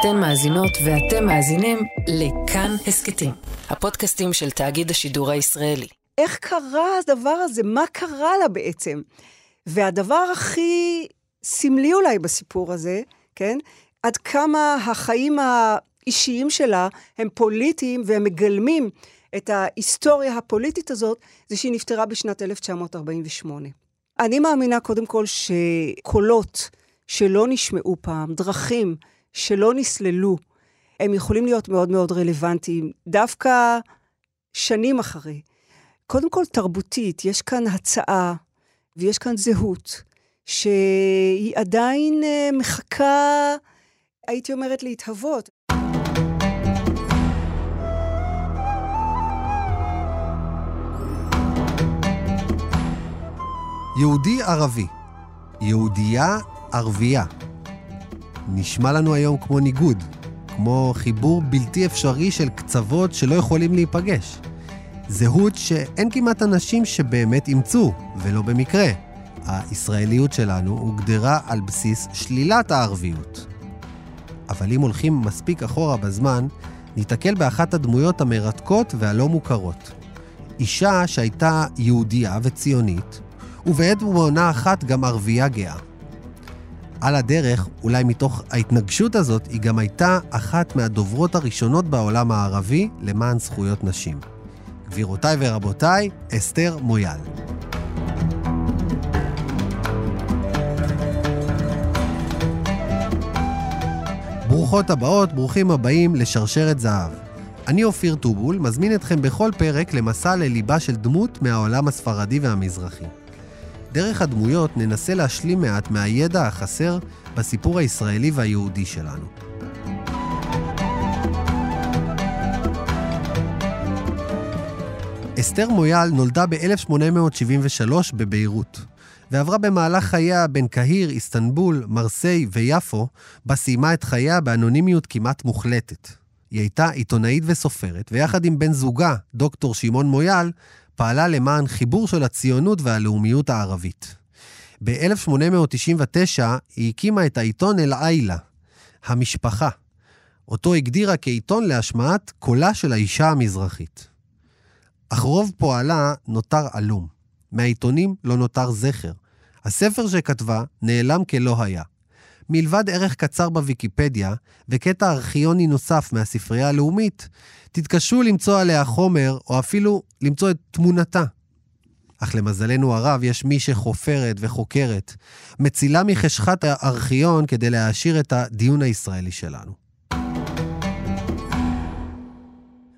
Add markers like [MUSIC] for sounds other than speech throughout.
אתן מאזינות ואתם מאזינים לכאן הסכתים, הפודקאסטים של תאגיד השידור הישראלי. איך קרה הדבר הזה? מה קרה לה בעצם? והדבר הכי סמלי אולי בסיפור הזה, כן? עד כמה החיים האישיים שלה הם פוליטיים והם מגלמים את ההיסטוריה הפוליטית הזאת, זה שהיא נפטרה בשנת 1948. אני מאמינה קודם כל שקולות שלא נשמעו פעם, דרכים שלא נסללו, הם יכולים להיות מאוד מאוד רלוונטיים, דווקא שנים אחרי. קודם כל, תרבותית, יש כאן הצעה ויש כאן זהות, שהיא עדיין אה, מחכה, הייתי אומרת, להתהוות. יהודי ערבי, יהודייה ערבייה. נשמע לנו היום כמו ניגוד, כמו חיבור בלתי אפשרי של קצוות שלא יכולים להיפגש. זהות שאין כמעט אנשים שבאמת אימצו, ולא במקרה. הישראליות שלנו הוגדרה על בסיס שלילת הערביות. אבל אם הולכים מספיק אחורה בזמן, ניתקל באחת הדמויות המרתקות והלא מוכרות. אישה שהייתה יהודייה וציונית, ובעת ובעונה אחת גם ערבייה גאה. על הדרך, אולי מתוך ההתנגשות הזאת, היא גם הייתה אחת מהדוברות הראשונות בעולם הערבי למען זכויות נשים. גבירותיי ורבותיי, אסתר מויאל. ברוכות הבאות, ברוכים הבאים לשרשרת זהב. אני אופיר טובול, מזמין אתכם בכל פרק למסע לליבה של דמות מהעולם הספרדי והמזרחי. דרך הדמויות ננסה להשלים מעט מהידע החסר בסיפור הישראלי והיהודי שלנו. אסתר מויאל נולדה ב-1873 בביירות, ועברה במהלך חייה בין קהיר, איסטנבול, מרסיי ויפו, בה סיימה את חייה באנונימיות כמעט מוחלטת. היא הייתה עיתונאית וסופרת, ויחד עם בן זוגה, דוקטור שמעון מויאל, פעלה למען חיבור של הציונות והלאומיות הערבית. ב-1899 היא הקימה את העיתון אל-עילה, המשפחה, אותו הגדירה כעיתון להשמעת קולה של האישה המזרחית. אך רוב פועלה נותר עלום. מהעיתונים לא נותר זכר. הספר שכתבה נעלם כלא היה. מלבד ערך קצר בוויקיפדיה וקטע ארכיוני נוסף מהספרייה הלאומית, תתקשו למצוא עליה חומר, או אפילו למצוא את תמונתה. אך למזלנו הרב, יש מי שחופרת וחוקרת, מצילה מחשכת הארכיון כדי להעשיר את הדיון הישראלי שלנו.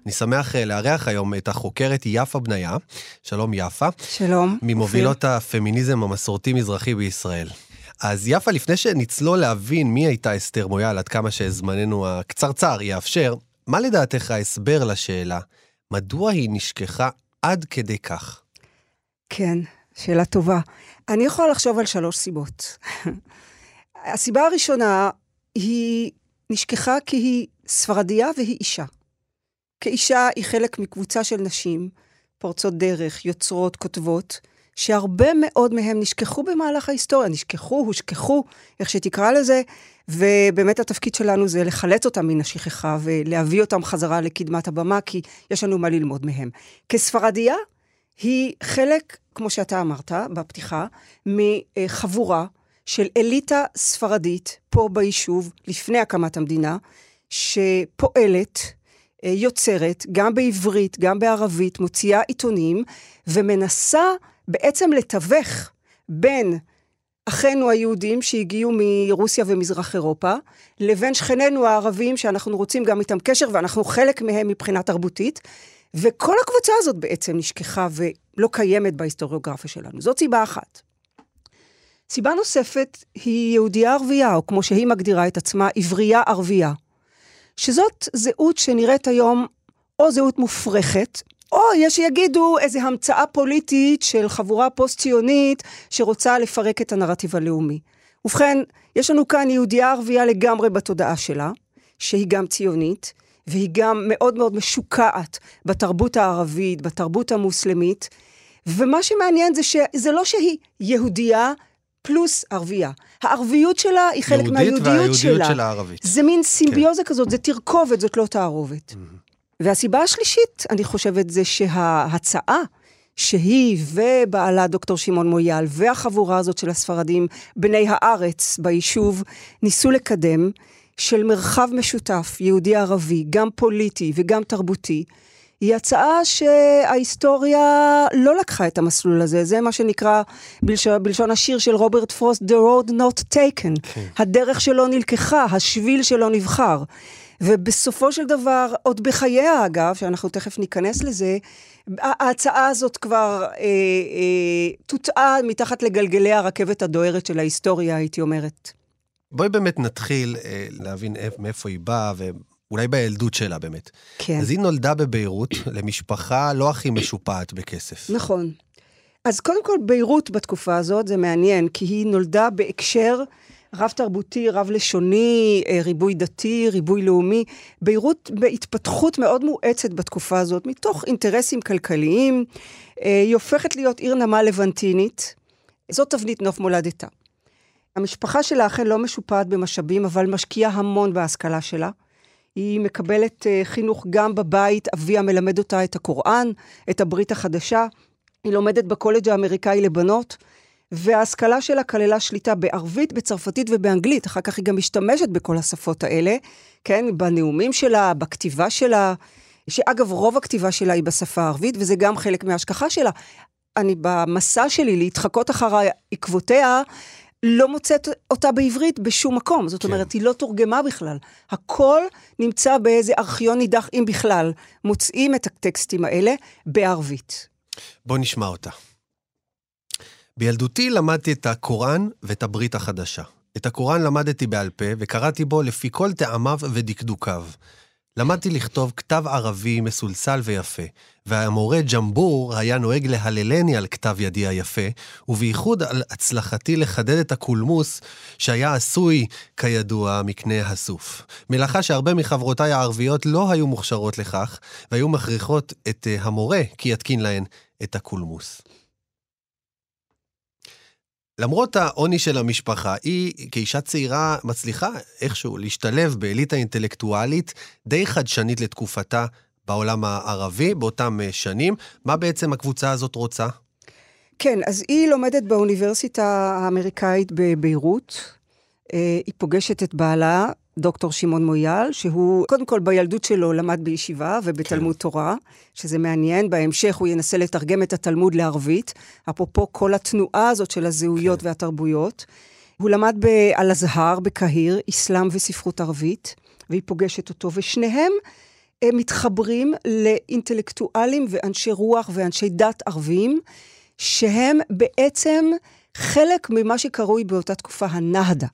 אני שמח אה, לארח היום את החוקרת יפה בניה. שלום יפה. שלום. ממובילות הפמיניזם המסורתי-מזרחי בישראל. אז יפה, לפני שנצלול להבין מי הייתה אסתר מויאל, עד כמה שזמננו הקצרצר יאפשר, מה לדעתך ההסבר לשאלה, מדוע היא נשכחה עד כדי כך? כן, שאלה טובה. אני יכולה לחשוב על שלוש סיבות. [LAUGHS] הסיבה הראשונה, היא נשכחה כי היא ספרדיה והיא אישה. כאישה היא חלק מקבוצה של נשים, פורצות דרך, יוצרות, כותבות, שהרבה מאוד מהם נשכחו במהלך ההיסטוריה, נשכחו, הושכחו, איך שתקרא לזה, ובאמת התפקיד שלנו זה לחלץ אותם מן השכחה ולהביא אותם חזרה לקדמת הבמה, כי יש לנו מה ללמוד מהם. כספרדיה, היא חלק, כמו שאתה אמרת בפתיחה, מחבורה של אליטה ספרדית פה ביישוב, לפני הקמת המדינה, שפועלת, אה, יוצרת, גם בעברית, גם בערבית, מוציאה עיתונים, ומנסה בעצם לתווך בין אחינו היהודים שהגיעו מרוסיה ומזרח אירופה, לבין שכנינו הערבים שאנחנו רוצים גם איתם קשר ואנחנו חלק מהם מבחינה תרבותית. וכל הקבוצה הזאת בעצם נשכחה ולא קיימת בהיסטוריוגרפיה שלנו. זאת סיבה אחת. סיבה נוספת היא יהודייה ערבייה, או כמו שהיא מגדירה את עצמה, עברייה ערבייה. שזאת זהות שנראית היום או זהות מופרכת, או יש שיגידו איזו המצאה פוליטית של חבורה פוסט-ציונית שרוצה לפרק את הנרטיב הלאומי. ובכן, יש לנו כאן יהודייה ערבייה לגמרי בתודעה שלה, שהיא גם ציונית, והיא גם מאוד מאוד משוקעת בתרבות הערבית, בתרבות המוסלמית, ומה שמעניין זה שזה לא שהיא יהודייה פלוס ערבייה. הערביות שלה היא חלק יהודית מהיהודיות והיהודיות שלה. של הערבית. זה מין סימביוזה כזאת, זה תרכובת, זאת לא תערובת. והסיבה השלישית, אני חושבת, זה שההצעה שהיא ובעלה דוקטור שמעון מויאל והחבורה הזאת של הספרדים בני הארץ ביישוב ניסו לקדם של מרחב משותף, יהודי-ערבי, גם פוליטי וגם תרבותי, היא הצעה שההיסטוריה לא לקחה את המסלול הזה, זה מה שנקרא בלשון, בלשון השיר של רוברט פרוסט, The road not taken, כן. הדרך שלו נלקחה, השביל שלו נבחר. ובסופו של דבר, עוד בחייה אגב, שאנחנו תכף ניכנס לזה, ההצעה הזאת כבר אה, אה, טוטאה מתחת לגלגלי הרכבת הדוהרת של ההיסטוריה, הייתי אומרת. בואי באמת נתחיל אה, להבין איפ- מאיפה היא באה, ואולי בילדות שלה באמת. כן. אז היא נולדה בביירות למשפחה לא הכי משופעת בכסף. נכון. אז קודם כל, ביירות בתקופה הזאת, זה מעניין, כי היא נולדה בהקשר רב-תרבותי, רב-לשוני, אה, ריבוי דתי, ריבוי לאומי. ביירות בהתפתחות מאוד מואצת בתקופה הזאת, מתוך אינטרסים כלכליים. אה, היא הופכת להיות עיר נמל לבנטינית. זאת תבנית נוף מולדתה. המשפחה שלה אכן לא משופעת במשאבים, אבל משקיעה המון בהשכלה שלה. היא מקבלת uh, חינוך גם בבית, אביה מלמד אותה את הקוראן, את הברית החדשה. היא לומדת בקולג' האמריקאי לבנות, וההשכלה שלה כללה שליטה בערבית, בצרפתית ובאנגלית. אחר כך היא גם משתמשת בכל השפות האלה, כן? בנאומים שלה, בכתיבה שלה, שאגב, רוב הכתיבה שלה היא בשפה הערבית, וזה גם חלק מההשכחה שלה. אני במסע שלי להתחקות אחר עקבותיה, לא מוצאת אותה בעברית בשום מקום. זאת כן. אומרת, היא לא תורגמה בכלל. הכל נמצא באיזה ארכיון נידח, אם בכלל. מוצאים את הטקסטים האלה בערבית. בוא נשמע אותה. בילדותי למדתי את הקוראן ואת הברית החדשה. את הקוראן למדתי בעל פה וקראתי בו לפי כל טעמיו ודקדוקיו. למדתי לכתוב כתב ערבי מסולסל ויפה, והמורה ג'מבור היה נוהג להללני על כתב ידי היפה, ובייחוד על הצלחתי לחדד את הקולמוס שהיה עשוי, כידוע, מקנה הסוף. מלאכה שהרבה מחברותיי הערביות לא היו מוכשרות לכך, והיו מכריחות את אה, המורה כי יתקין להן את הקולמוס. למרות העוני של המשפחה, היא כאישה צעירה מצליחה איכשהו להשתלב באליטה אינטלקטואלית די חדשנית לתקופתה בעולם הערבי באותם אה, שנים. מה בעצם הקבוצה הזאת רוצה? כן, אז היא לומדת באוניברסיטה האמריקאית בביירות. אה, היא פוגשת את בעלה, דוקטור שמעון מויאל, שהוא קודם כל בילדות שלו למד בישיבה ובתלמוד כן. תורה, שזה מעניין. בהמשך הוא ינסה לתרגם את התלמוד לערבית, אפרופו כל התנועה הזאת של הזהויות כן. והתרבויות. הוא למד באל-אזהר, בקהיר, אסלאם וספרות ערבית, והיא פוגשת אותו, ושניהם הם מתחברים לאינטלקטואלים ואנשי רוח ואנשי דת ערביים, שהם בעצם חלק ממה שקרוי באותה תקופה הנהדה.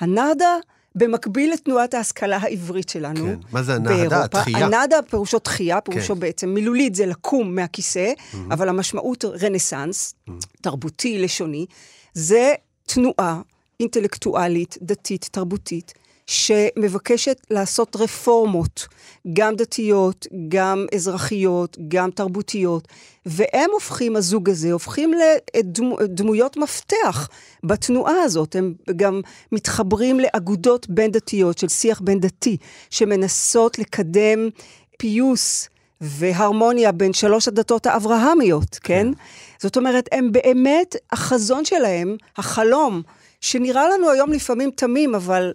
הנהדה במקביל לתנועת ההשכלה העברית שלנו כן. מה זה הנהדה? התחייה. הנהדה פירושו תחייה, פירושו כן. בעצם מילולית זה לקום מהכיסא, mm-hmm. אבל המשמעות רנסאנס, mm-hmm. תרבותי, לשוני, זה תנועה אינטלקטואלית, דתית, תרבותית, שמבקשת לעשות רפורמות, גם דתיות, גם אזרחיות, גם תרבותיות, והם הופכים, הזוג הזה, הופכים לדמויות מפתח בתנועה הזאת. הם גם מתחברים לאגודות בין דתיות של שיח בין דתי, שמנסות לקדם פיוס והרמוניה בין שלוש הדתות האברהמיות, כן? כן? זאת אומרת, הם באמת, החזון שלהם, החלום, שנראה לנו היום לפעמים תמים, אבל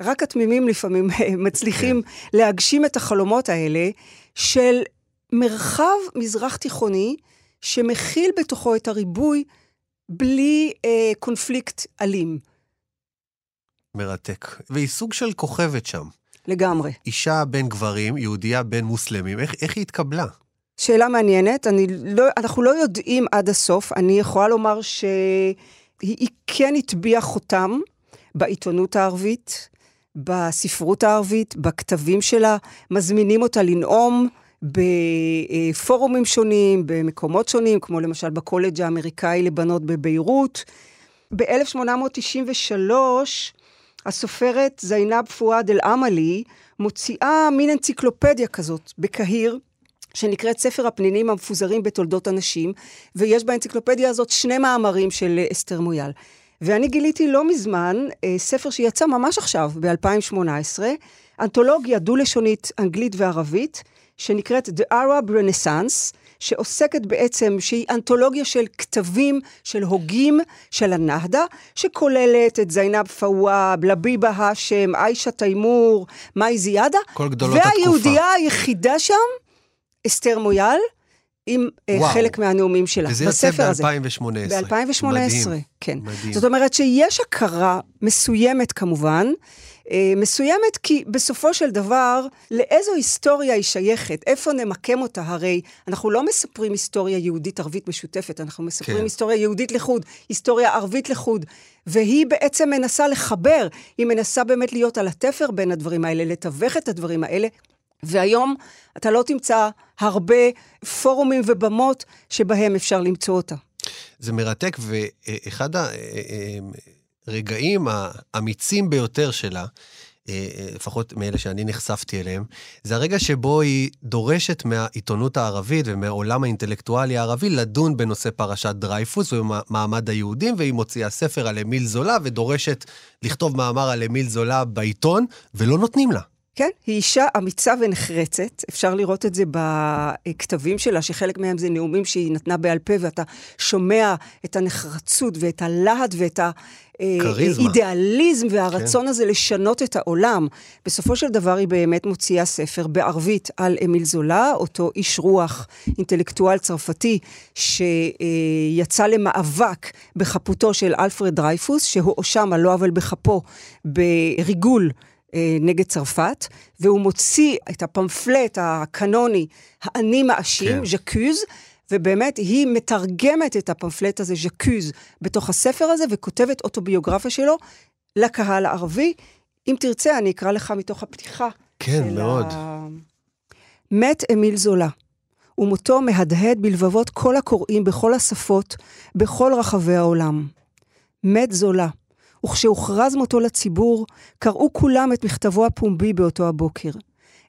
רק התמימים לפעמים מצליחים כן. להגשים את החלומות האלה, של מרחב מזרח תיכוני שמכיל בתוכו את הריבוי בלי אה, קונפליקט אלים. מרתק. והיא סוג של כוכבת שם. לגמרי. אישה בין גברים, יהודייה בין מוסלמים. איך, איך היא התקבלה? שאלה מעניינת. אני לא, אנחנו לא יודעים עד הסוף. אני יכולה לומר שהיא כן הטביעה חותם בעיתונות הערבית, בספרות הערבית, בכתבים שלה, מזמינים אותה לנאום בפורומים שונים, במקומות שונים, כמו למשל בקולג' האמריקאי לבנות בביירות. ב-1893, הסופרת זיינב פואד אל-עמלי מוציאה מין אנציקלופדיה כזאת בקהיר, שנקראת ספר הפנינים המפוזרים בתולדות הנשים, ויש באנציקלופדיה הזאת שני מאמרים של אסתר מויאל. ואני גיליתי לא מזמן אה, ספר שיצא ממש עכשיו, ב-2018, אנתולוגיה דו-לשונית אנגלית וערבית, שנקראת The Arab Renaissance, שעוסקת בעצם, שהיא אנתולוגיה של כתבים, של הוגים של הנהדה, שכוללת את זיינב פוואב, לביבה האשם, עיישה תיימור, מאי זיאדה. כל גדולות התקופה. והיהודייה היחידה שם, אסתר מויאל, עם אה, וואו. חלק מהנאומים שלה, וזה יוצא בספר הזה. ב-2018. ב-2018, מדהים. כן. מדהים. זאת אומרת שיש הכרה מסוימת כמובן, אה, מסוימת כי בסופו של דבר, לאיזו היסטוריה היא שייכת? איפה נמקם אותה? הרי אנחנו לא מספרים היסטוריה יהודית-ערבית משותפת, אנחנו מספרים כן. היסטוריה יהודית לחוד, היסטוריה ערבית לחוד, והיא בעצם מנסה לחבר, היא מנסה באמת להיות על התפר בין הדברים האלה, לתווך את הדברים האלה. והיום אתה לא תמצא הרבה פורומים ובמות שבהם אפשר למצוא אותה. זה מרתק, ואחד הרגעים האמיצים ביותר שלה, אה, לפחות מאלה שאני נחשפתי אליהם, זה הרגע שבו היא דורשת מהעיתונות הערבית ומהעולם האינטלקטואלי הערבי לדון בנושא פרשת דרייפוס ומעמד היהודים, והיא מוציאה ספר על אמיל זולה ודורשת לכתוב מאמר על אמיל זולה בעיתון, ולא נותנים לה. כן, היא אישה אמיצה ונחרצת, אפשר לראות את זה בכתבים שלה, שחלק מהם זה נאומים שהיא נתנה בעל פה, ואתה שומע את הנחרצות ואת הלהט ואת. האידיאליזם והרצון כן. הזה לשנות את העולם. בסופו של דבר היא באמת מוציאה ספר בערבית על אמיל זולה, אותו איש רוח, אינטלקטואל צרפתי, שיצא למאבק בחפותו של אלפרד דרייפוס, שהואשם על לא עוול בכפו בריגול. נגד צרפת, והוא מוציא את הפמפלט הקנוני, האני מאשים, כן. ז'קוז, ובאמת היא מתרגמת את הפמפלט הזה, ז'קוז, בתוך הספר הזה, וכותבת אוטוביוגרפיה שלו לקהל הערבי. אם תרצה, אני אקרא לך מתוך הפתיחה. כן, מאוד. ה... מת אמיל זולה, ומותו מהדהד בלבבות כל הקוראים בכל השפות, בכל רחבי העולם. מת זולה. וכשהוכרז מותו לציבור, קראו כולם את מכתבו הפומבי באותו הבוקר.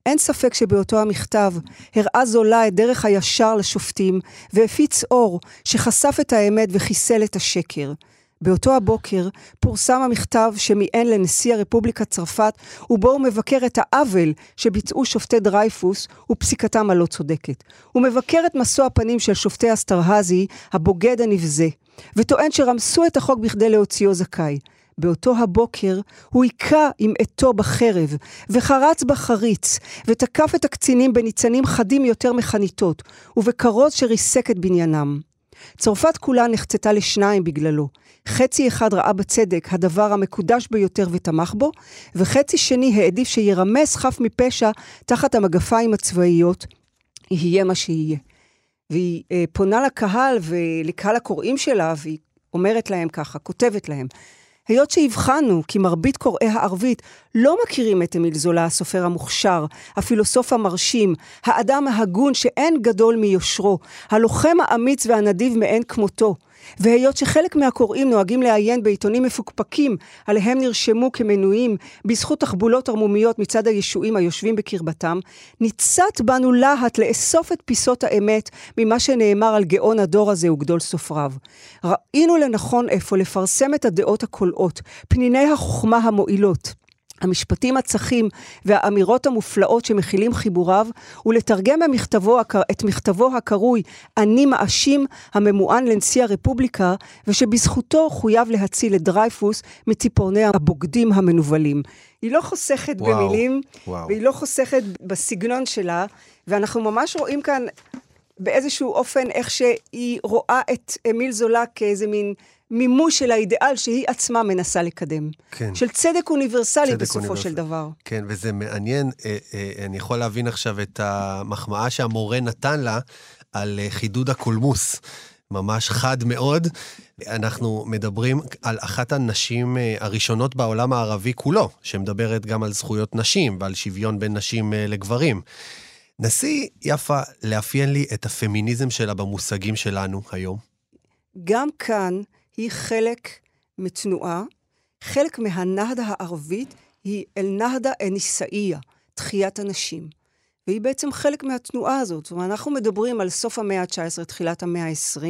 אין ספק שבאותו המכתב הראה זולה את דרך הישר לשופטים, והפיץ אור שחשף את האמת וחיסל את השקר. באותו הבוקר פורסם המכתב שמיען לנשיא הרפובליקת צרפת, ובו הוא מבקר את העוול שביצעו שופטי דרייפוס ופסיקתם הלא צודקת. הוא מבקר את משוא הפנים של שופטי אסטרהזי, הבוגד הנבזה, וטוען שרמסו את החוק בכדי להוציאו זכאי. באותו הבוקר הוא היכה עם עטו בחרב, וחרץ בחריץ, ותקף את הקצינים בניצנים חדים יותר מחניתות, ובכרוז שריסק את בניינם. צרפת כולה נחצתה לשניים בגללו. חצי אחד ראה בצדק הדבר המקודש ביותר ותמך בו, וחצי שני העדיף שירמס חף מפשע תחת המגפיים הצבאיות, יהיה מה שיהיה. והיא אה, פונה לקהל ולקהל הקוראים שלה, והיא אומרת להם ככה, כותבת להם, היות שהבחנו כי מרבית קוראי הערבית לא מכירים את אמיל זולה, הסופר המוכשר, הפילוסוף המרשים, האדם ההגון שאין גדול מיושרו, הלוחם האמיץ והנדיב מאין כמותו, והיות שחלק מהקוראים נוהגים לעיין בעיתונים מפוקפקים, עליהם נרשמו כמנויים בזכות תחבולות ערמומיות מצד הישועים היושבים בקרבתם, ניצת בנו להט לאסוף את פיסות האמת ממה שנאמר על גאון הדור הזה וגדול סופריו. ראינו לנכון אפוא לפרסם את הדעות הקולעות, פניני החוכמה המועילות. המשפטים הצחים והאמירות המופלאות שמכילים חיבוריו, ולתרגם במכתבו, את מכתבו הקרוי "אני מאשים" הממוען לנשיא הרפובליקה, ושבזכותו חויב להציל את דרייפוס מציפורני הבוגדים המנוולים. היא לא חוסכת וואו, במילים, וואו. והיא לא חוסכת בסגנון שלה, ואנחנו ממש רואים כאן באיזשהו אופן איך שהיא רואה את אמיל זולה כאיזה מין מימוש של האידיאל שהיא עצמה מנסה לקדם. כן. של צדק אוניברסלי צדק בסופו אוניברסלי. של דבר. כן, וזה מעניין, אה, אה, אני יכול להבין עכשיו את המחמאה שהמורה נתן לה על אה, חידוד הקולמוס. ממש חד מאוד. אנחנו מדברים על אחת הנשים אה, הראשונות בעולם הערבי כולו, שמדברת גם על זכויות נשים ועל שוויון בין נשים אה, לגברים. נסי, יפה, לאפיין לי את הפמיניזם שלה במושגים שלנו היום. גם כאן היא חלק מתנועה, חלק מהנהדה הערבית היא אל-נהדה אניסאיה, תחיית הנשים. והיא בעצם חלק מהתנועה הזאת. זאת אומרת, אנחנו מדברים על סוף המאה ה-19, תחילת המאה ה-20,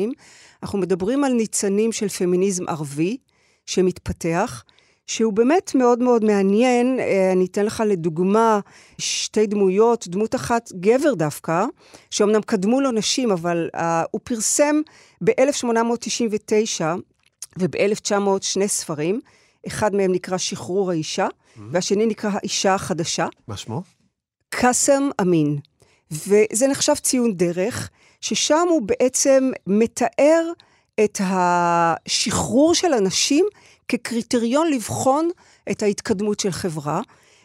אנחנו מדברים על ניצנים של פמיניזם ערבי, שמתפתח, שהוא באמת מאוד מאוד מעניין. אה, אני אתן לך לדוגמה שתי דמויות, דמות אחת, גבר דווקא, שאומנם קדמו לו נשים, אבל uh, הוא פרסם ב-1899 וב-1900 שני ספרים. אחד מהם נקרא שחרור האישה, mm-hmm. והשני נקרא האישה החדשה. מה שמו? קאסם אמין. וזה נחשב ציון דרך, ששם הוא בעצם מתאר את השחרור של הנשים כקריטריון לבחון את ההתקדמות של חברה,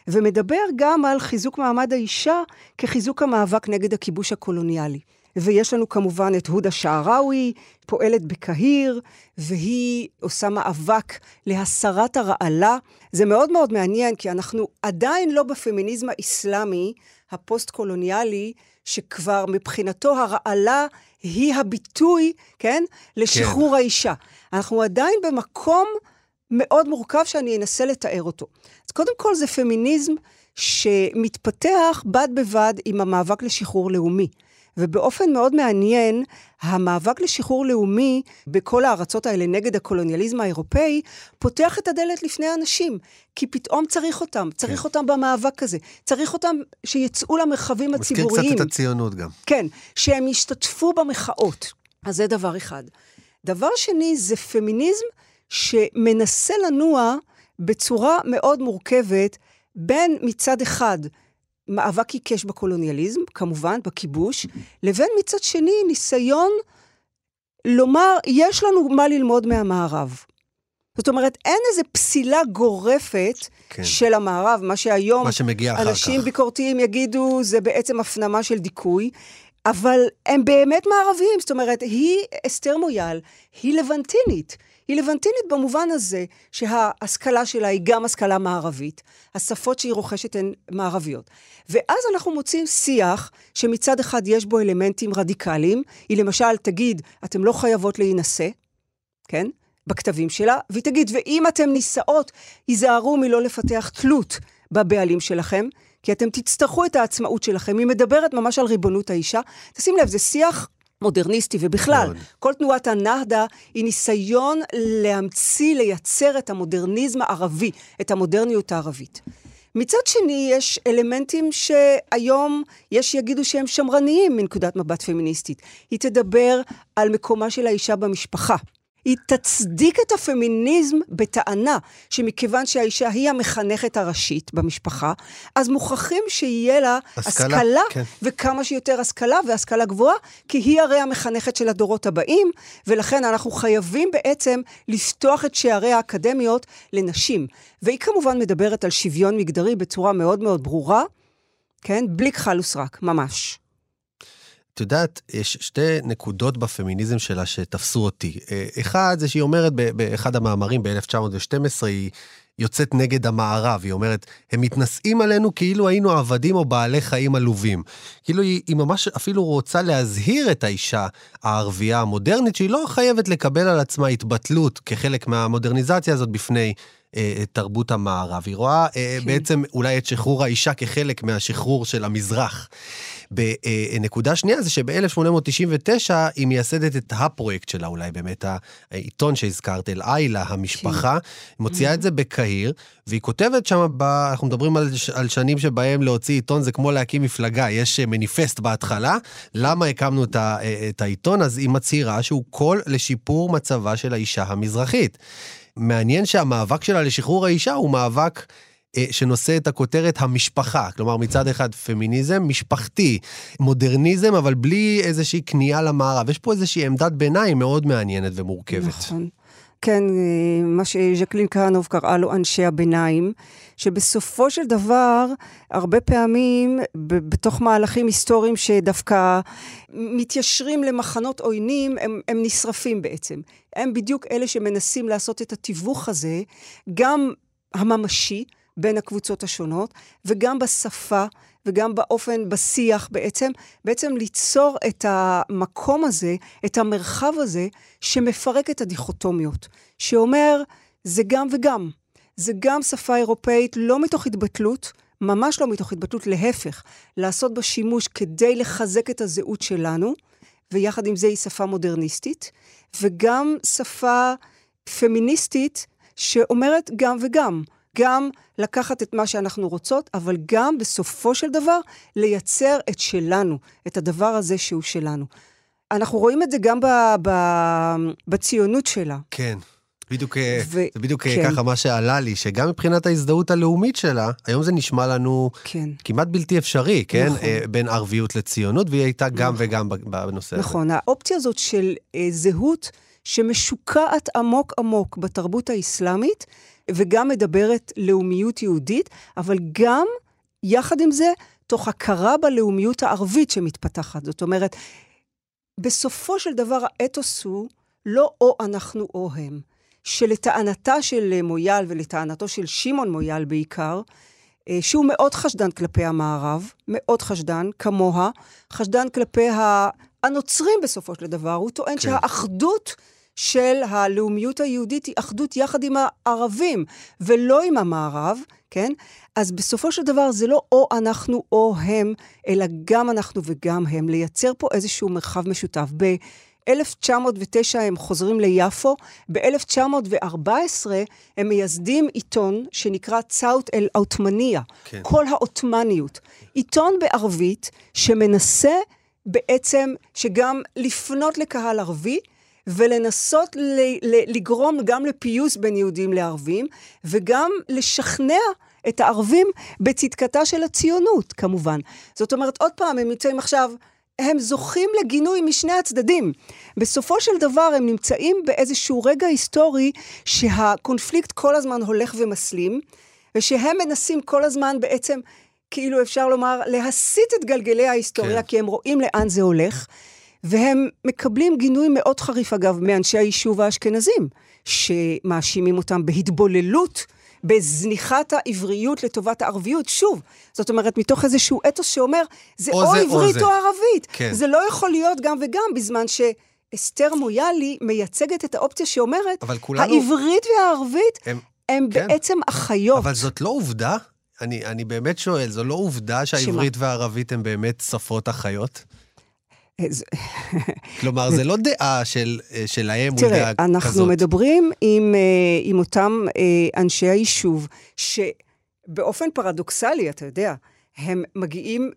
ומדבר גם על חיזוק מעמד האישה כחיזוק המאבק נגד הכיבוש הקולוניאלי. ויש לנו כמובן את הודה שעראווי, פועלת בקהיר, והיא עושה מאבק להסרת הרעלה. זה מאוד מאוד מעניין, כי אנחנו עדיין לא בפמיניזם האסלאמי הפוסט-קולוניאלי, שכבר מבחינתו הרעלה היא הביטוי, כן, לשחרור כן. האישה. אנחנו עדיין במקום מאוד מורכב שאני אנסה לתאר אותו. אז קודם כל זה פמיניזם שמתפתח בד בבד עם המאבק לשחרור לאומי. ובאופן מאוד מעניין, המאבק לשחרור לאומי בכל הארצות האלה נגד הקולוניאליזם האירופאי, פותח את הדלת לפני אנשים, כי פתאום צריך אותם, צריך כן. אותם במאבק הזה, צריך אותם שיצאו למרחבים הציבוריים. מזכיר קצת את הציונות גם. כן, שהם ישתתפו במחאות. אז זה דבר אחד. דבר שני, זה פמיניזם שמנסה לנוע בצורה מאוד מורכבת בין מצד אחד מאבק עיקש בקולוניאליזם, כמובן, בכיבוש, לבין מצד שני ניסיון לומר, יש לנו מה ללמוד מהמערב. זאת אומרת, אין איזו פסילה גורפת כן. של המערב, מה שהיום מה אנשים כך. ביקורתיים יגידו, זה בעצם הפנמה של דיכוי, אבל הם באמת מערביים. זאת אומרת, היא, אסתר מויאל, היא לבנטינית. היא לבנטינית במובן הזה שההשכלה שלה היא גם השכלה מערבית, השפות שהיא רוכשת הן מערביות. ואז אנחנו מוצאים שיח שמצד אחד יש בו אלמנטים רדיקליים, היא למשל תגיד, אתם לא חייבות להינשא, כן? בכתבים שלה, והיא תגיד, ואם אתם נישאות, היזהרו מלא לפתח תלות בבעלים שלכם, כי אתם תצטרכו את העצמאות שלכם. היא מדברת ממש על ריבונות האישה. תשים לב, זה שיח מודרניסטי, ובכלל, מאוד. כל תנועת הנהדה היא ניסיון להמציא, לייצר את המודרניזם הערבי, את המודרניות הערבית. מצד שני, יש אלמנטים שהיום יש שיגידו שהם שמרניים מנקודת מבט פמיניסטית. היא תדבר על מקומה של האישה במשפחה. היא תצדיק את הפמיניזם בטענה שמכיוון שהאישה היא המחנכת הראשית במשפחה, אז מוכרחים שיהיה לה השכלה, השכלה כן. וכמה שיותר השכלה והשכלה גבוהה, כי היא הרי המחנכת של הדורות הבאים, ולכן אנחנו חייבים בעצם לפתוח את שערי האקדמיות לנשים. והיא כמובן מדברת על שוויון מגדרי בצורה מאוד מאוד ברורה, כן? בלי כחל וסרק, ממש. את יודעת, יש שתי נקודות בפמיניזם שלה שתפסו אותי. אה, אחד, זה שהיא אומרת באחד המאמרים ב-1912, היא יוצאת נגד המערב, היא אומרת, הם מתנשאים עלינו כאילו היינו עבדים או בעלי חיים עלובים. כאילו היא, היא ממש אפילו רוצה להזהיר את האישה הערבייה המודרנית, שהיא לא חייבת לקבל על עצמה התבטלות כחלק מהמודרניזציה הזאת בפני אה, תרבות המערב. היא רואה אה, כן. בעצם אולי את שחרור האישה כחלק מהשחרור של המזרח. בנקודה שנייה זה שב-1899 היא מייסדת את הפרויקט שלה, אולי באמת העיתון שהזכרת, אל-איילה, המשפחה, היא מוציאה את זה בקהיר, והיא כותבת שם, ב, אנחנו מדברים על, על שנים שבהם להוציא עיתון זה כמו להקים מפלגה, יש מניפסט בהתחלה, למה הקמנו את, ה, את העיתון? אז היא מצהירה שהוא קול לשיפור מצבה של האישה המזרחית. מעניין שהמאבק שלה לשחרור האישה הוא מאבק אה, שנושא את הכותרת המשפחה. כלומר, מצד אחד פמיניזם משפחתי, מודרניזם, אבל בלי איזושהי כניעה למערב. יש פה איזושהי עמדת ביניים מאוד מעניינת ומורכבת. נכון. כן, אה, מה שז'קלין כהנוב קראה לו אנשי הביניים, שבסופו של דבר, הרבה פעמים, בתוך מהלכים היסטוריים שדווקא מתיישרים למחנות עוינים, הם, הם נשרפים בעצם. הם בדיוק אלה שמנסים לעשות את התיווך הזה, גם הממשי, בין הקבוצות השונות, וגם בשפה וגם באופן, בשיח בעצם, בעצם ליצור את המקום הזה, את המרחב הזה, שמפרק את הדיכוטומיות, שאומר, זה גם וגם. זה גם שפה אירופאית, לא מתוך התבטלות, ממש לא מתוך התבטלות, להפך, לעשות בה שימוש כדי לחזק את הזהות שלנו, ויחד עם זה היא שפה מודרניסטית, וגם שפה פמיניסטית שאומרת גם וגם. גם לקחת את מה שאנחנו רוצות, אבל גם בסופו של דבר לייצר את שלנו, את הדבר הזה שהוא שלנו. אנחנו רואים את זה גם ב, ב, בציונות שלה. כן. בדיוק, ו- זה בדיוק כן. ככה מה שעלה לי, שגם מבחינת ההזדהות הלאומית שלה, היום זה נשמע לנו כן. כמעט בלתי אפשרי, כן? נכון. בין ערביות לציונות, והיא הייתה גם נכון. וגם בנושא נכון. הזה. נכון, האופציה הזאת של אה, זהות שמשוקעת עמוק עמוק בתרבות האסלאמית, וגם מדברת לאומיות יהודית, אבל גם, יחד עם זה, תוך הכרה בלאומיות הערבית שמתפתחת. זאת אומרת, בסופו של דבר האתוס הוא לא או אנחנו או הם. שלטענתה של מויאל ולטענתו של שמעון מויאל בעיקר, אה, שהוא מאוד חשדן כלפי המערב, מאוד חשדן, כמוה, חשדן כלפי הנוצרים בסופו של דבר. הוא טוען כן. שהאחדות של הלאומיות היהודית היא אחדות יחד עם הערבים, ולא עם המערב, כן? אז בסופו של דבר זה לא או אנחנו או הם, אלא גם אנחנו וגם הם, לייצר פה איזשהו מרחב משותף. ב-1909 הם חוזרים ליפו, ב-1914 הם מייסדים עיתון שנקרא צאוט אל-עות'מאניה, כן. כל העות'מאניות. עיתון בערבית שמנסה בעצם שגם לפנות לקהל ערבי, ולנסות ל- ל- לגרום גם לפיוס בין יהודים לערבים, וגם לשכנע את הערבים בצדקתה של הציונות, כמובן. זאת אומרת, עוד פעם, הם נמצאים עכשיו... הם זוכים לגינוי משני הצדדים. בסופו של דבר הם נמצאים באיזשהו רגע היסטורי שהקונפליקט כל הזמן הולך ומסלים, ושהם מנסים כל הזמן בעצם, כאילו אפשר לומר, להסיט את גלגלי ההיסטוריה, כן. כי הם רואים לאן זה הולך. והם מקבלים גינוי מאוד חריף, אגב, מאנשי היישוב האשכנזים, שמאשימים אותם בהתבוללות, בזניחת העבריות לטובת הערביות. שוב, זאת אומרת, מתוך איזשהו אתוס שאומר, זה או, או זה, עברית או, או ערבית. כן. זה לא יכול להיות גם וגם, בזמן ש... אסתר מויאלי מייצגת את האופציה שאומרת, כולנו... העברית והערבית הם, הם כן. בעצם אחיות. אבל זאת לא עובדה? אני, אני באמת שואל, זו לא עובדה שהעברית שמה? והערבית הן באמת שפות אחיות? כלומר, זה לא דעה של, שלהם מול דעה כזאת. תראה, אנחנו מדברים עם, אה, עם אותם אה, אנשי היישוב, שבאופן פרדוקסלי, אתה יודע, הם מגיעים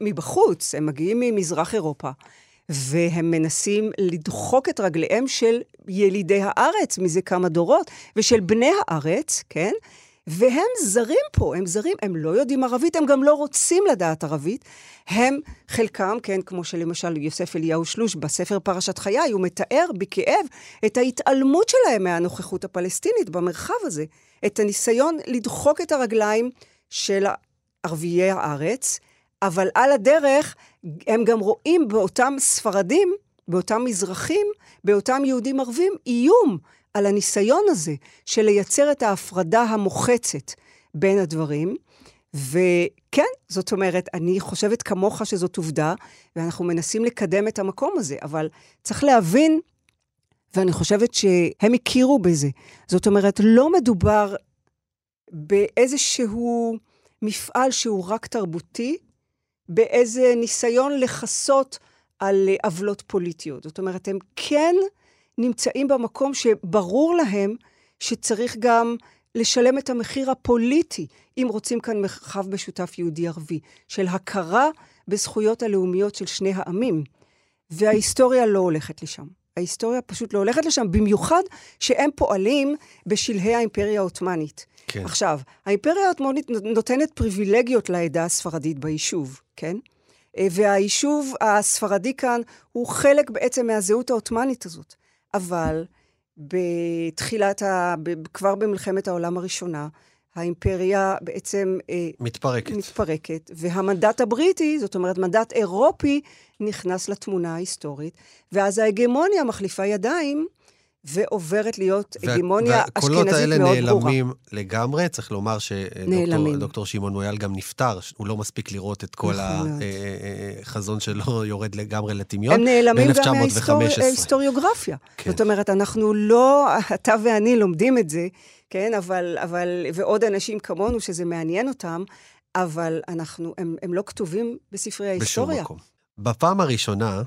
מבחוץ, הם מגיעים ממזרח אירופה, והם מנסים לדחוק את רגליהם של ילידי הארץ מזה כמה דורות, ושל בני הארץ, כן? והם זרים פה, הם זרים, הם לא יודעים ערבית, הם גם לא רוצים לדעת ערבית. הם, חלקם, כן, כמו שלמשל יוסף אליהו שלוש בספר פרשת חיי, הוא מתאר בכאב את ההתעלמות שלהם מהנוכחות הפלסטינית במרחב הזה, את הניסיון לדחוק את הרגליים של ערביי הארץ, אבל על הדרך הם גם רואים באותם ספרדים, באותם מזרחים, באותם יהודים ערבים, איום על הניסיון הזה של לייצר את ההפרדה המוחצת בין הדברים. וכן, זאת אומרת, אני חושבת כמוך שזאת עובדה, ואנחנו מנסים לקדם את המקום הזה, אבל צריך להבין, ואני חושבת שהם הכירו בזה. זאת אומרת, לא מדובר באיזשהו מפעל שהוא רק תרבותי, באיזה ניסיון לכסות על עוולות פוליטיות. זאת אומרת, הם כן נמצאים במקום שברור להם שצריך גם לשלם את המחיר הפוליטי, אם רוצים כאן מרחב משותף יהודי-ערבי, של הכרה בזכויות הלאומיות של שני העמים. וההיסטוריה לא הולכת לשם. ההיסטוריה פשוט לא הולכת לשם, במיוחד שהם פועלים בשלהי האימפריה העות'מאנית. כן. עכשיו, האימפריה העות'מאנית נותנת פריבילגיות לעדה הספרדית ביישוב, כן? אה, והיישוב הספרדי כאן הוא חלק בעצם מהזהות העות'מאנית הזאת. אבל בתחילת, ה... כבר במלחמת העולם הראשונה, האימפריה בעצם... אה, מתפרקת. מתפרקת, והמנדט הבריטי, זאת אומרת, מנדט אירופי, נכנס לתמונה ההיסטורית, ואז ההגמוניה מחליפה ידיים, ועוברת להיות הגמוניה אשכנזית מאוד ברורה. והקולות האלה נעלמים לגמרי, צריך לומר שדוקטור שמעון מויאל גם נפטר, הוא לא מספיק לראות את כל החזון נכון שלו [LAUGHS] יורד לגמרי לטמיון. הם נעלמים גם מההיסטוריוגרפיה. כן. זאת אומרת, אנחנו לא, [LAUGHS] אתה ואני לומדים את זה, כן, אבל, אבל, ועוד אנשים כמונו שזה מעניין אותם, אבל אנחנו, הם, הם לא כתובים בספרי ההיסטוריה. בשום מקום. בפעם הראשונה,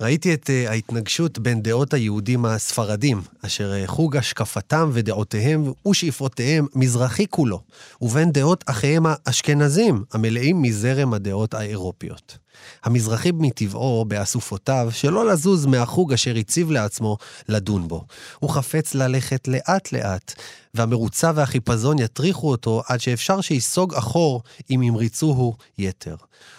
ראיתי את uh, ההתנגשות בין דעות היהודים הספרדים, אשר uh, חוג השקפתם ודעותיהם ושאיפותיהם מזרחי כולו, ובין דעות אחיהם האשכנזים, המלאים מזרם הדעות האירופיות. המזרחי מטבעו, באסופותיו, שלא לזוז מהחוג אשר הציב לעצמו לדון בו. הוא חפץ ללכת לאט-לאט, והמרוצה והחיפזון יטריחו אותו עד שאפשר שיסוג אחור אם ימריצוהו יתר.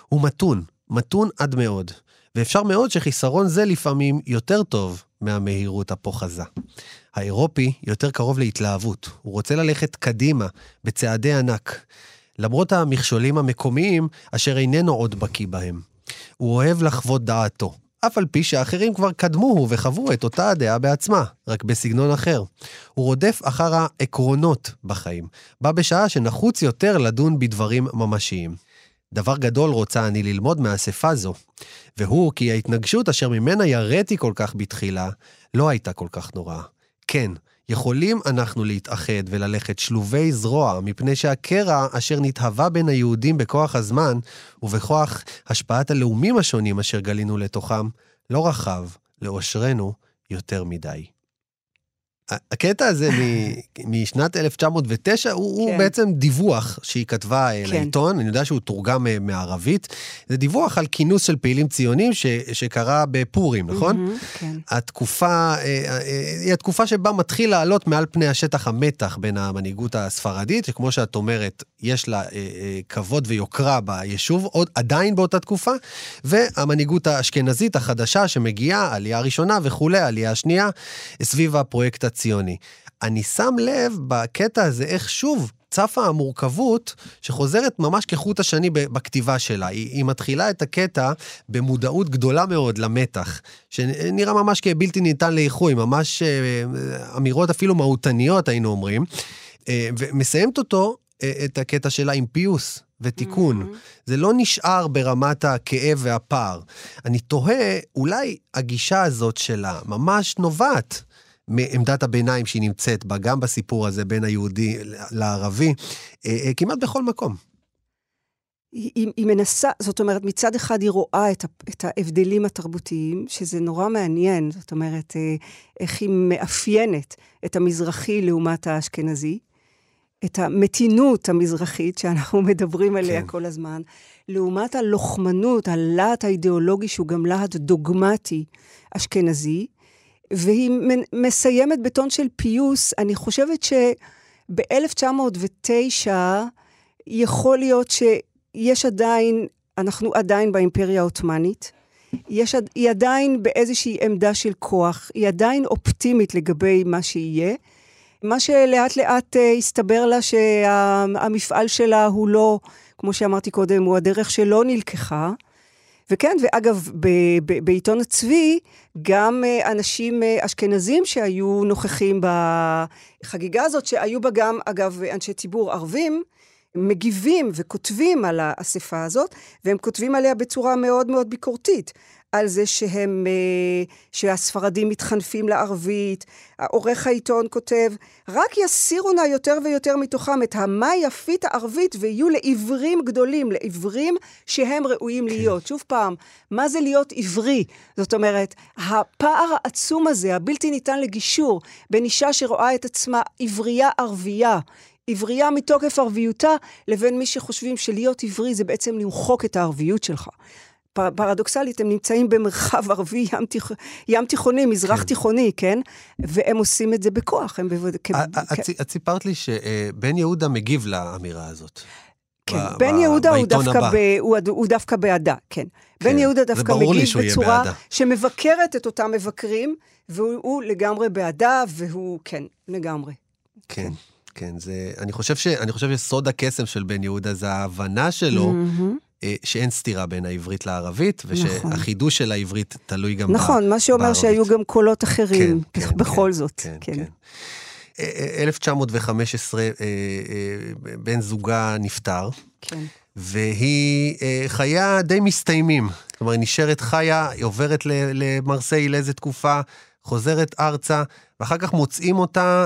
הוא מתון, מתון עד מאוד. ואפשר מאוד שחיסרון זה לפעמים יותר טוב מהמהירות הפוחזה. האירופי יותר קרוב להתלהבות, הוא רוצה ללכת קדימה, בצעדי ענק. למרות המכשולים המקומיים, אשר איננו עוד בקיא בהם. הוא אוהב לחוות דעתו, אף על פי שאחרים כבר קדמוהו וחוו את אותה הדעה בעצמה, רק בסגנון אחר. הוא רודף אחר העקרונות בחיים, בה בשעה שנחוץ יותר לדון בדברים ממשיים. דבר גדול רוצה אני ללמוד מאספה זו, והוא כי ההתנגשות אשר ממנה יראתי כל כך בתחילה, לא הייתה כל כך נוראה. כן, יכולים אנחנו להתאחד וללכת שלובי זרוע, מפני שהקרע אשר נתהווה בין היהודים בכוח הזמן, ובכוח השפעת הלאומים השונים אשר גלינו לתוכם, לא רחב, לאושרנו, יותר מדי. הקטע הזה משנת 1909 הוא, כן. הוא בעצם דיווח שהיא כתבה אה, כן. לעיתון, אני יודע שהוא תורגם אה, מערבית. זה דיווח על כינוס של פעילים ציונים ש, שקרה בפורים, נכון? Mm-hmm, כן. התקופה, אה, היא התקופה שבה מתחיל לעלות מעל פני השטח המתח בין המנהיגות הספרדית, שכמו שאת אומרת, יש לה כבוד ויוקרה ביישוב, עוד עדיין באותה תקופה, והמנהיגות האשכנזית החדשה שמגיעה, עלייה ראשונה וכולי, עלייה שנייה, סביב הפרויקט הציוני. אני שם לב בקטע הזה איך שוב צפה המורכבות שחוזרת ממש כחוט השני בכתיבה שלה. היא, היא מתחילה את הקטע במודעות גדולה מאוד למתח, שנראה ממש כבלתי ניתן לאיחוי, ממש אה, אמירות אפילו מהותניות היינו אומרים, אה, ומסיימת אותו, אה, את הקטע שלה עם פיוס. ותיקון. Mm-hmm. זה לא נשאר ברמת הכאב והפער. אני תוהה, אולי הגישה הזאת שלה ממש נובעת מעמדת הביניים שהיא נמצאת בה, גם בסיפור הזה בין היהודי לערבי, אה, אה, כמעט בכל מקום. היא, היא מנסה, זאת אומרת, מצד אחד היא רואה את, את ההבדלים התרבותיים, שזה נורא מעניין, זאת אומרת, אה, איך היא מאפיינת את המזרחי לעומת האשכנזי, את המתינות המזרחית שאנחנו [LAUGHS] מדברים עליה כן. כל הזמן, לעומת הלוחמנות, הלהט האידיאולוגי שהוא גם להט דוגמטי אשכנזי, והיא מסיימת בטון של פיוס. אני חושבת שב-1909 יכול להיות שיש עדיין, אנחנו עדיין באימפריה העות'מאנית. יש, היא עדיין באיזושהי עמדה של כוח, היא עדיין אופטימית לגבי מה שיהיה. מה שלאט לאט uh, הסתבר לה שהמפעל שלה הוא לא, כמו שאמרתי קודם, הוא הדרך שלא נלקחה. וכן, ואגב, בעיתון הצבי, גם אה, אנשים אה, אשכנזים שהיו נוכחים בחגיגה הזאת, שהיו בה גם, אגב, אנשי ציבור ערבים, מגיבים וכותבים על האספה הזאת, והם כותבים עליה בצורה מאוד מאוד ביקורתית. על זה שהם, אה, שהספרדים מתחנפים לערבית. עורך העיתון כותב, רק יסירו נא יותר ויותר מתוכם את המה יפית הערבית ויהיו לעיוורים גדולים, לעיוורים שהם ראויים כן. להיות. שוב פעם, מה זה להיות עברי? זאת אומרת, הפער העצום הזה, הבלתי ניתן לגישור, בין אישה שרואה את עצמה עברייה ערבייה, עברייה מתוקף ערביותה, לבין מי שחושבים שלהיות עברי זה בעצם למחוק את הערביות שלך. פרדוקסלית, הם נמצאים במרחב ערבי ים, תיכ... ים תיכוני, מזרח כן. תיכוני, כן? והם עושים את זה בכוח. הם בווד... את כן. סיפרת לי שבן יהודה מגיב לאמירה הזאת. כן, בן יהודה הוא דווקא, ב, הוא, הוא דווקא בעדה, כן. כן. בן יהודה דווקא מגיב בצורה שמבקרת את אותם מבקרים, והוא לגמרי בעדה, והוא, כן, לגמרי. כן. כן. כן, זה, אני חושב, ש, אני חושב שסוד הקסם של בן יהודה זה ההבנה שלו mm-hmm. אה, שאין סתירה בין העברית לערבית, ושהחידוש נכון. של העברית תלוי גם בערבית. נכון, מה שאומר בערבית. שהיו גם קולות אחרים, כן, כן, בכל כן, זאת. כן, כן. כן. 1915, אה, אה, בן זוגה נפטר, כן. והיא חיה די מסתיימים. כלומר, היא נשארת חיה, היא עוברת למרסיי לאיזה תקופה, חוזרת ארצה, ואחר כך מוצאים אותה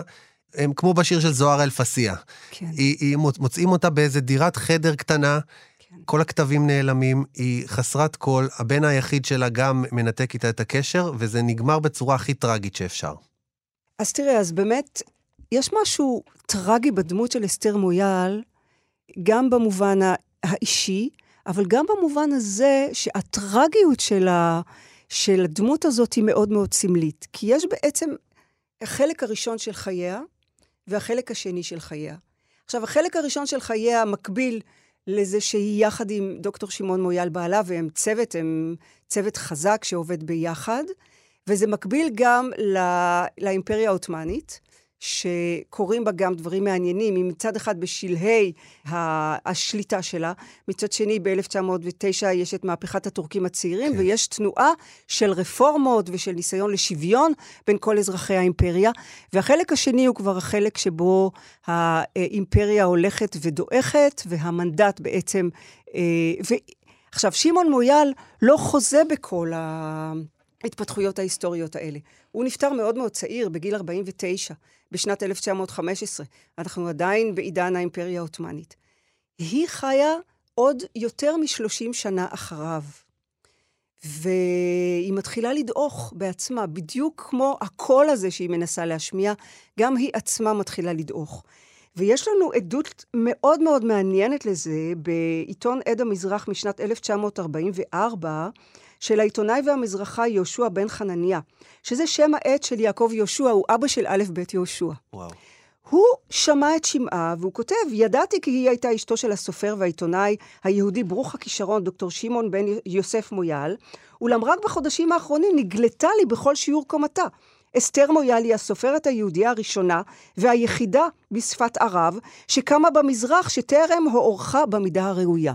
הם כמו בשיר של זוהר אלפסיה. כן. היא, היא מוצאים אותה באיזה דירת חדר קטנה. כל הכתבים נעלמים, היא חסרת כל, הבן היחיד שלה גם מנתק איתה את הקשר, וזה נגמר בצורה הכי טרגית שאפשר. אז תראה, אז באמת, יש משהו טרגי בדמות של אסתר מויאל, גם במובן האישי, אבל גם במובן הזה שהטרגיות של, ה, של הדמות הזאת היא מאוד מאוד סמלית. כי יש בעצם החלק הראשון של חייה והחלק השני של חייה. עכשיו, החלק הראשון של חייה מקביל לזה שהיא יחד עם דוקטור שמעון מויאל בעלה, והם צוות, הם צוות חזק שעובד ביחד, וזה מקביל גם לא, לאימפריה העות'מאנית. שקורים בה גם דברים מעניינים, היא מצד אחד בשלהי השליטה שלה, מצד שני ב-1909 יש את מהפכת הטורקים הצעירים, כן. ויש תנועה של רפורמות ושל ניסיון לשוויון בין כל אזרחי האימפריה, והחלק השני הוא כבר החלק שבו האימפריה הולכת ודועכת, והמנדט בעצם... אה, ו... עכשיו, שמעון מויאל לא חוזה בכל ההתפתחויות ההיסטוריות האלה. הוא נפטר מאוד מאוד צעיר, בגיל 49. בשנת 1915. אנחנו עדיין בעידן האימפריה העות'מאנית. היא חיה עוד יותר מ-30 שנה אחריו. והיא מתחילה לדעוך בעצמה, בדיוק כמו הקול הזה שהיא מנסה להשמיע, גם היא עצמה מתחילה לדעוך. ויש לנו עדות מאוד מאוד מעניינת לזה בעיתון עד המזרח משנת 1944, של העיתונאי והמזרחי יהושע בן חנניה, שזה שם העט של יעקב יהושע, הוא אבא של א' ב' יהושע. וואו. הוא שמע את שמעה, והוא כותב, ידעתי כי היא הייתה אשתו של הסופר והעיתונאי היהודי ברוך הכישרון, דוקטור שמעון בן יוסף מויאל, אולם רק בחודשים האחרונים נגלתה לי בכל שיעור קומתה. אסתר מויאל היא הסופרת היהודייה הראשונה והיחידה בשפת ערב שקמה במזרח שטרם הוארכה במידה הראויה.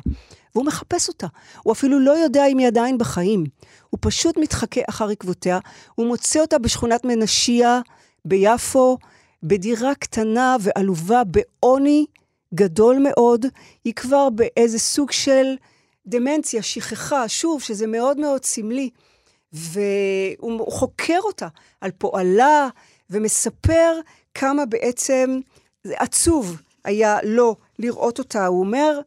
והוא מחפש אותה. הוא אפילו לא יודע אם היא עדיין בחיים. הוא פשוט מתחכה אחר עקבותיה, הוא מוצא אותה בשכונת מנשיה, ביפו, בדירה קטנה ועלובה בעוני גדול מאוד. היא כבר באיזה סוג של דמנציה, שכחה, שוב, שזה מאוד מאוד סמלי. והוא חוקר אותה על פועלה, ומספר כמה בעצם זה עצוב היה לו לראות אותה. הוא אומר,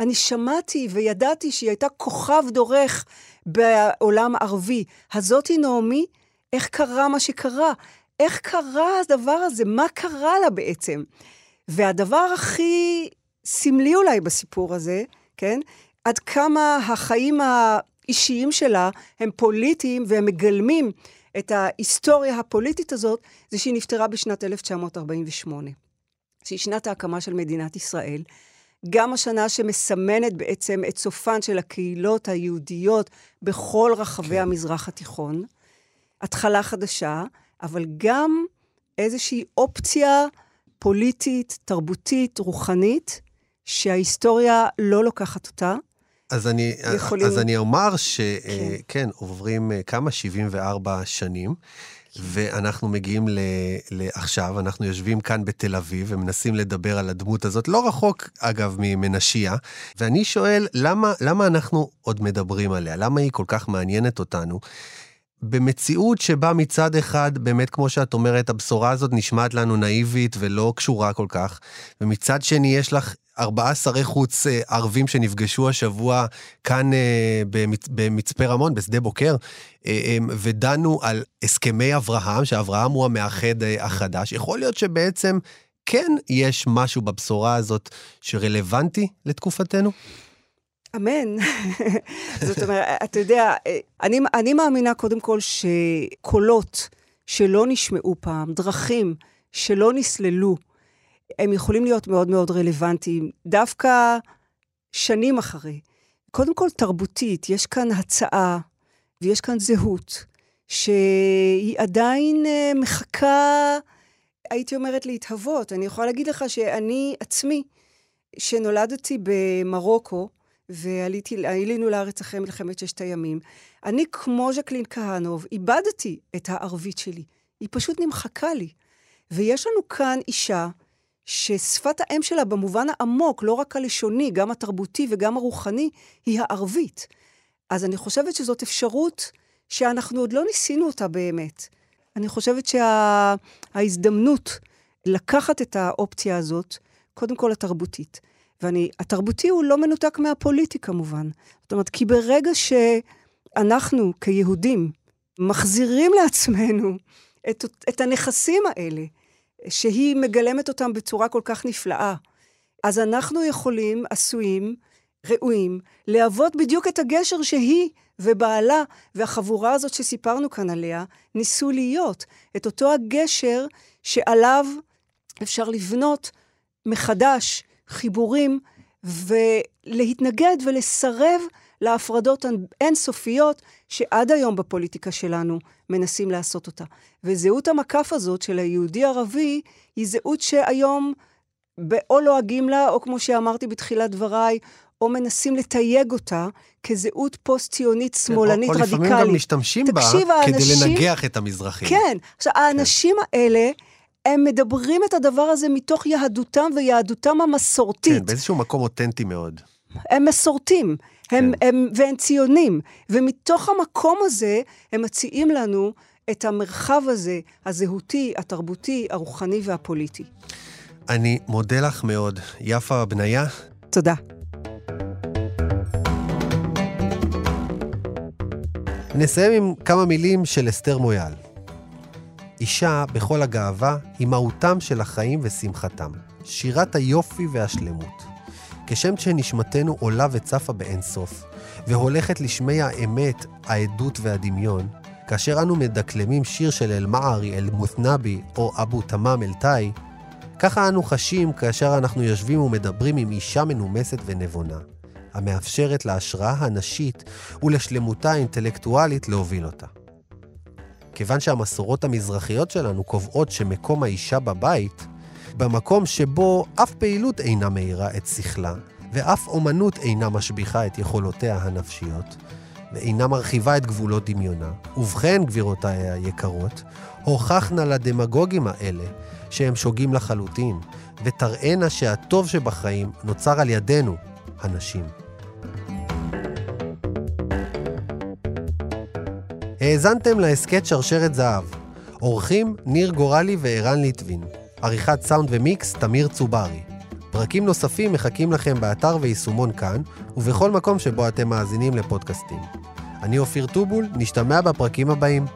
אני שמעתי וידעתי שהיא הייתה כוכב דורך בעולם הערבי. הזאתי נעמי, איך קרה מה שקרה? איך קרה הדבר הזה? מה קרה לה בעצם? והדבר הכי סמלי אולי בסיפור הזה, כן? עד כמה החיים האישיים שלה הם פוליטיים והם מגלמים את ההיסטוריה הפוליטית הזאת, זה שהיא נפטרה בשנת 1948, שהיא שנת ההקמה של מדינת ישראל. גם השנה שמסמנת בעצם את סופן של הקהילות היהודיות בכל רחבי כן. המזרח התיכון. התחלה חדשה, אבל גם איזושהי אופציה פוליטית, תרבותית, רוחנית, שההיסטוריה לא לוקחת אותה. אז אני, יכולים... אז אני אומר שכן, כן. עוברים אה, כמה? 74 שנים. ואנחנו מגיעים לעכשיו, אנחנו יושבים כאן בתל אביב ומנסים לדבר על הדמות הזאת, לא רחוק, אגב, ממנשיה, ואני שואל, למה, למה אנחנו עוד מדברים עליה? למה היא כל כך מעניינת אותנו? במציאות שבה מצד אחד, באמת כמו שאת אומרת, הבשורה הזאת נשמעת לנו נאיבית ולא קשורה כל כך, ומצד שני יש לך ארבעה שרי חוץ אה, ערבים שנפגשו השבוע כאן אה, במצ... במצפה רמון, בשדה בוקר, אה, ודנו על הסכמי אברהם, שאברהם הוא המאחד החדש. יכול להיות שבעצם כן יש משהו בבשורה הזאת שרלוונטי לתקופתנו? אמן. [LAUGHS] זאת אומרת, אתה יודע, אני, אני מאמינה קודם כל שקולות שלא נשמעו פעם, דרכים שלא נסללו, הם יכולים להיות מאוד מאוד רלוונטיים, דווקא שנים אחרי. קודם כל תרבותית, יש כאן הצעה ויש כאן זהות, שהיא עדיין אה, מחכה, הייתי אומרת, להתהוות. אני יכולה להגיד לך שאני עצמי, שנולדתי במרוקו, ועלינו לארץ אחרי מלחמת ששת הימים, אני, כמו ז'קלין כהנוב, איבדתי את הערבית שלי. היא פשוט נמחקה לי. ויש לנו כאן אישה ששפת האם שלה במובן העמוק, לא רק הלשוני, גם התרבותי וגם הרוחני, היא הערבית. אז אני חושבת שזאת אפשרות שאנחנו עוד לא ניסינו אותה באמת. אני חושבת שההזדמנות שה... לקחת את האופציה הזאת, קודם כל התרבותית, והתרבותי הוא לא מנותק מהפוליטי כמובן. זאת אומרת, כי ברגע שאנחנו כיהודים מחזירים לעצמנו את, את הנכסים האלה, שהיא מגלמת אותם בצורה כל כך נפלאה, אז אנחנו יכולים, עשויים, ראויים, להוות בדיוק את הגשר שהיא ובעלה והחבורה הזאת שסיפרנו כאן עליה, ניסו להיות. את אותו הגשר שעליו אפשר לבנות מחדש חיבורים ולהתנגד ולסרב להפרדות האינסופיות שעד היום בפוליטיקה שלנו מנסים לעשות אותה. וזהות המקף הזאת של היהודי-ערבי היא זהות שהיום או לועגים לה, או כמו שאמרתי בתחילת דבריי, או מנסים לתייג אותה כזהות פוסט-ציונית כן, שמאלנית רדיקלית. או לפעמים גם משתמשים בה כדי לנגח את המזרחים. כן. עכשיו, כן. האנשים האלה... הם מדברים את הדבר הזה מתוך יהדותם ויהדותם המסורתית. כן, באיזשהו מקום אותנטי מאוד. הם מסורתים, הם, כן. הם, והם ציונים, ומתוך המקום הזה הם מציעים לנו את המרחב הזה, הזהותי, התרבותי, הרוחני והפוליטי. אני מודה לך מאוד. יפה בניה. תודה. נסיים עם כמה מילים של אסתר מויאל. אישה בכל הגאווה היא מהותם של החיים ושמחתם, שירת היופי והשלמות. כשם שנשמתנו עולה וצפה באינסוף, והולכת לשמי האמת, העדות והדמיון, כאשר אנו מדקלמים שיר של אל-מערי אל-מות'נבי או אבו תמאם אל-תאי, ככה אנו חשים כאשר אנחנו יושבים ומדברים עם אישה מנומסת ונבונה, המאפשרת להשראה הנשית ולשלמותה האינטלקטואלית להוביל אותה. כיוון שהמסורות המזרחיות שלנו קובעות שמקום האישה בבית, במקום שבו אף פעילות אינה מאירה את שכלה, ואף אומנות אינה משביחה את יכולותיה הנפשיות, ואינה מרחיבה את גבולות דמיונה. ובכן, גבירותיי היקרות, הוכחנה לדמגוגים האלה שהם שוגים לחלוטין, ותראינה שהטוב שבחיים נוצר על ידינו, הנשים. האזנתם להסכת שרשרת זהב. אורחים ניר גורלי וערן ליטבין. עריכת סאונד ומיקס תמיר צוברי. פרקים נוספים מחכים לכם באתר ויישומון כאן, ובכל מקום שבו אתם מאזינים לפודקאסטים. אני אופיר טובול, נשתמע בפרקים הבאים.